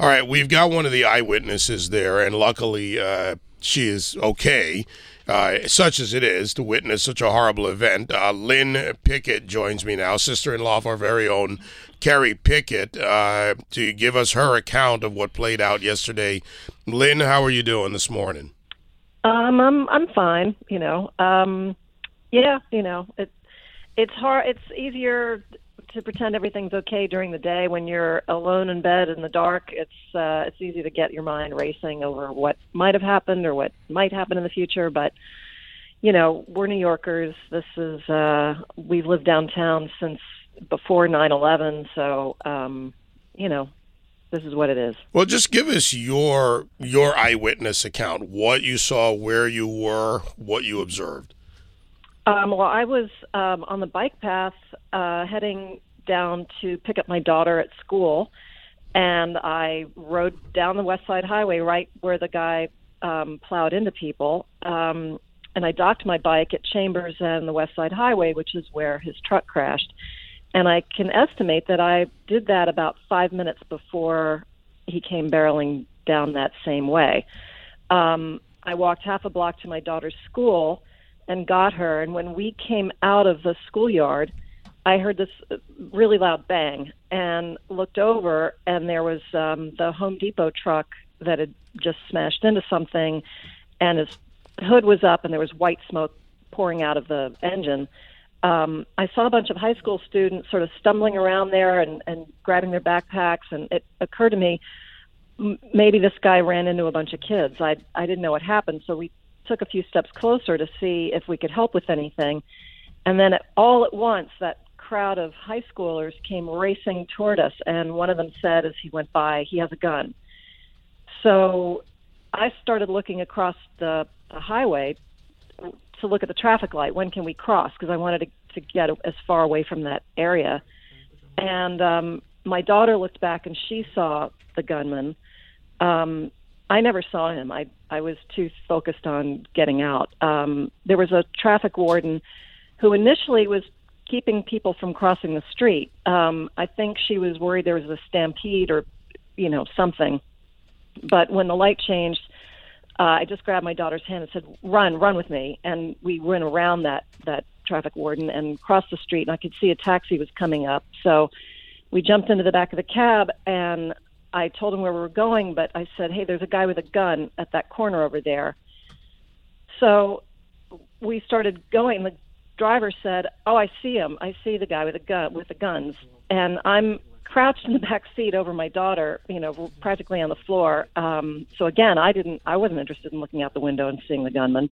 All right, we've got one of the eyewitnesses there, and luckily uh, she is okay. Uh, such as it is to witness such a horrible event. Uh, Lynn Picket joins me now, sister in law of our very own Carrie Picket, uh, to give us her account of what played out yesterday. Lynn, how are you doing this morning? Um, I'm I'm fine. You know, um, yeah, you know, it it's hard. It's easier to pretend everything's okay during the day when you're alone in bed in the dark. It's uh, it's easy to get your mind racing over what might have happened or what might happen in the future. But you know, we're New Yorkers. This is uh, we've lived downtown since before 9/11, so um, you know, this is what it is. Well, just give us your your eyewitness account. What you saw, where you were, what you observed. Um, well, I was um, on the bike path uh, heading down to pick up my daughter at school, and I rode down the West Side Highway right where the guy um, plowed into people. Um, and I docked my bike at Chambers and the West Side Highway, which is where his truck crashed. And I can estimate that I did that about five minutes before he came barreling down that same way. Um, I walked half a block to my daughter's school and got her. And when we came out of the schoolyard, I heard this really loud bang and looked over, and there was um, the Home Depot truck that had just smashed into something, and his hood was up, and there was white smoke pouring out of the engine. Um, I saw a bunch of high school students sort of stumbling around there and, and grabbing their backpacks, and it occurred to me maybe this guy ran into a bunch of kids. I I didn't know what happened, so we took a few steps closer to see if we could help with anything. And then all at once, that crowd of high schoolers came racing toward us, and one of them said as he went by, he has a gun. So I started looking across the, the highway to look at the traffic light. When can we cross? Because I wanted to, to get as far away from that area. And um, my daughter looked back and she saw the gunman. Um, I never saw him. I I was too focused on getting out. Um, there was a traffic warden who initially was keeping people from crossing the street. Um, I think she was worried there was a stampede or, you know, something. But when the light changed, uh, I just grabbed my daughter's hand and said, "Run, run with me!" And we went around that that traffic warden and crossed the street, and I could see a taxi was coming up. So we jumped into the back of the cab, and I told him where we were going, but I said, "Hey, there's a guy with a gun at that corner over there." So we started going. The driver said, "Oh, I see him. I see the guy with a gun with the guns." And I'm crouched in the back seat over my daughter, you know, practically on the floor. Um, so again, I didn't, I wasn't interested in looking out the window and seeing the gunman.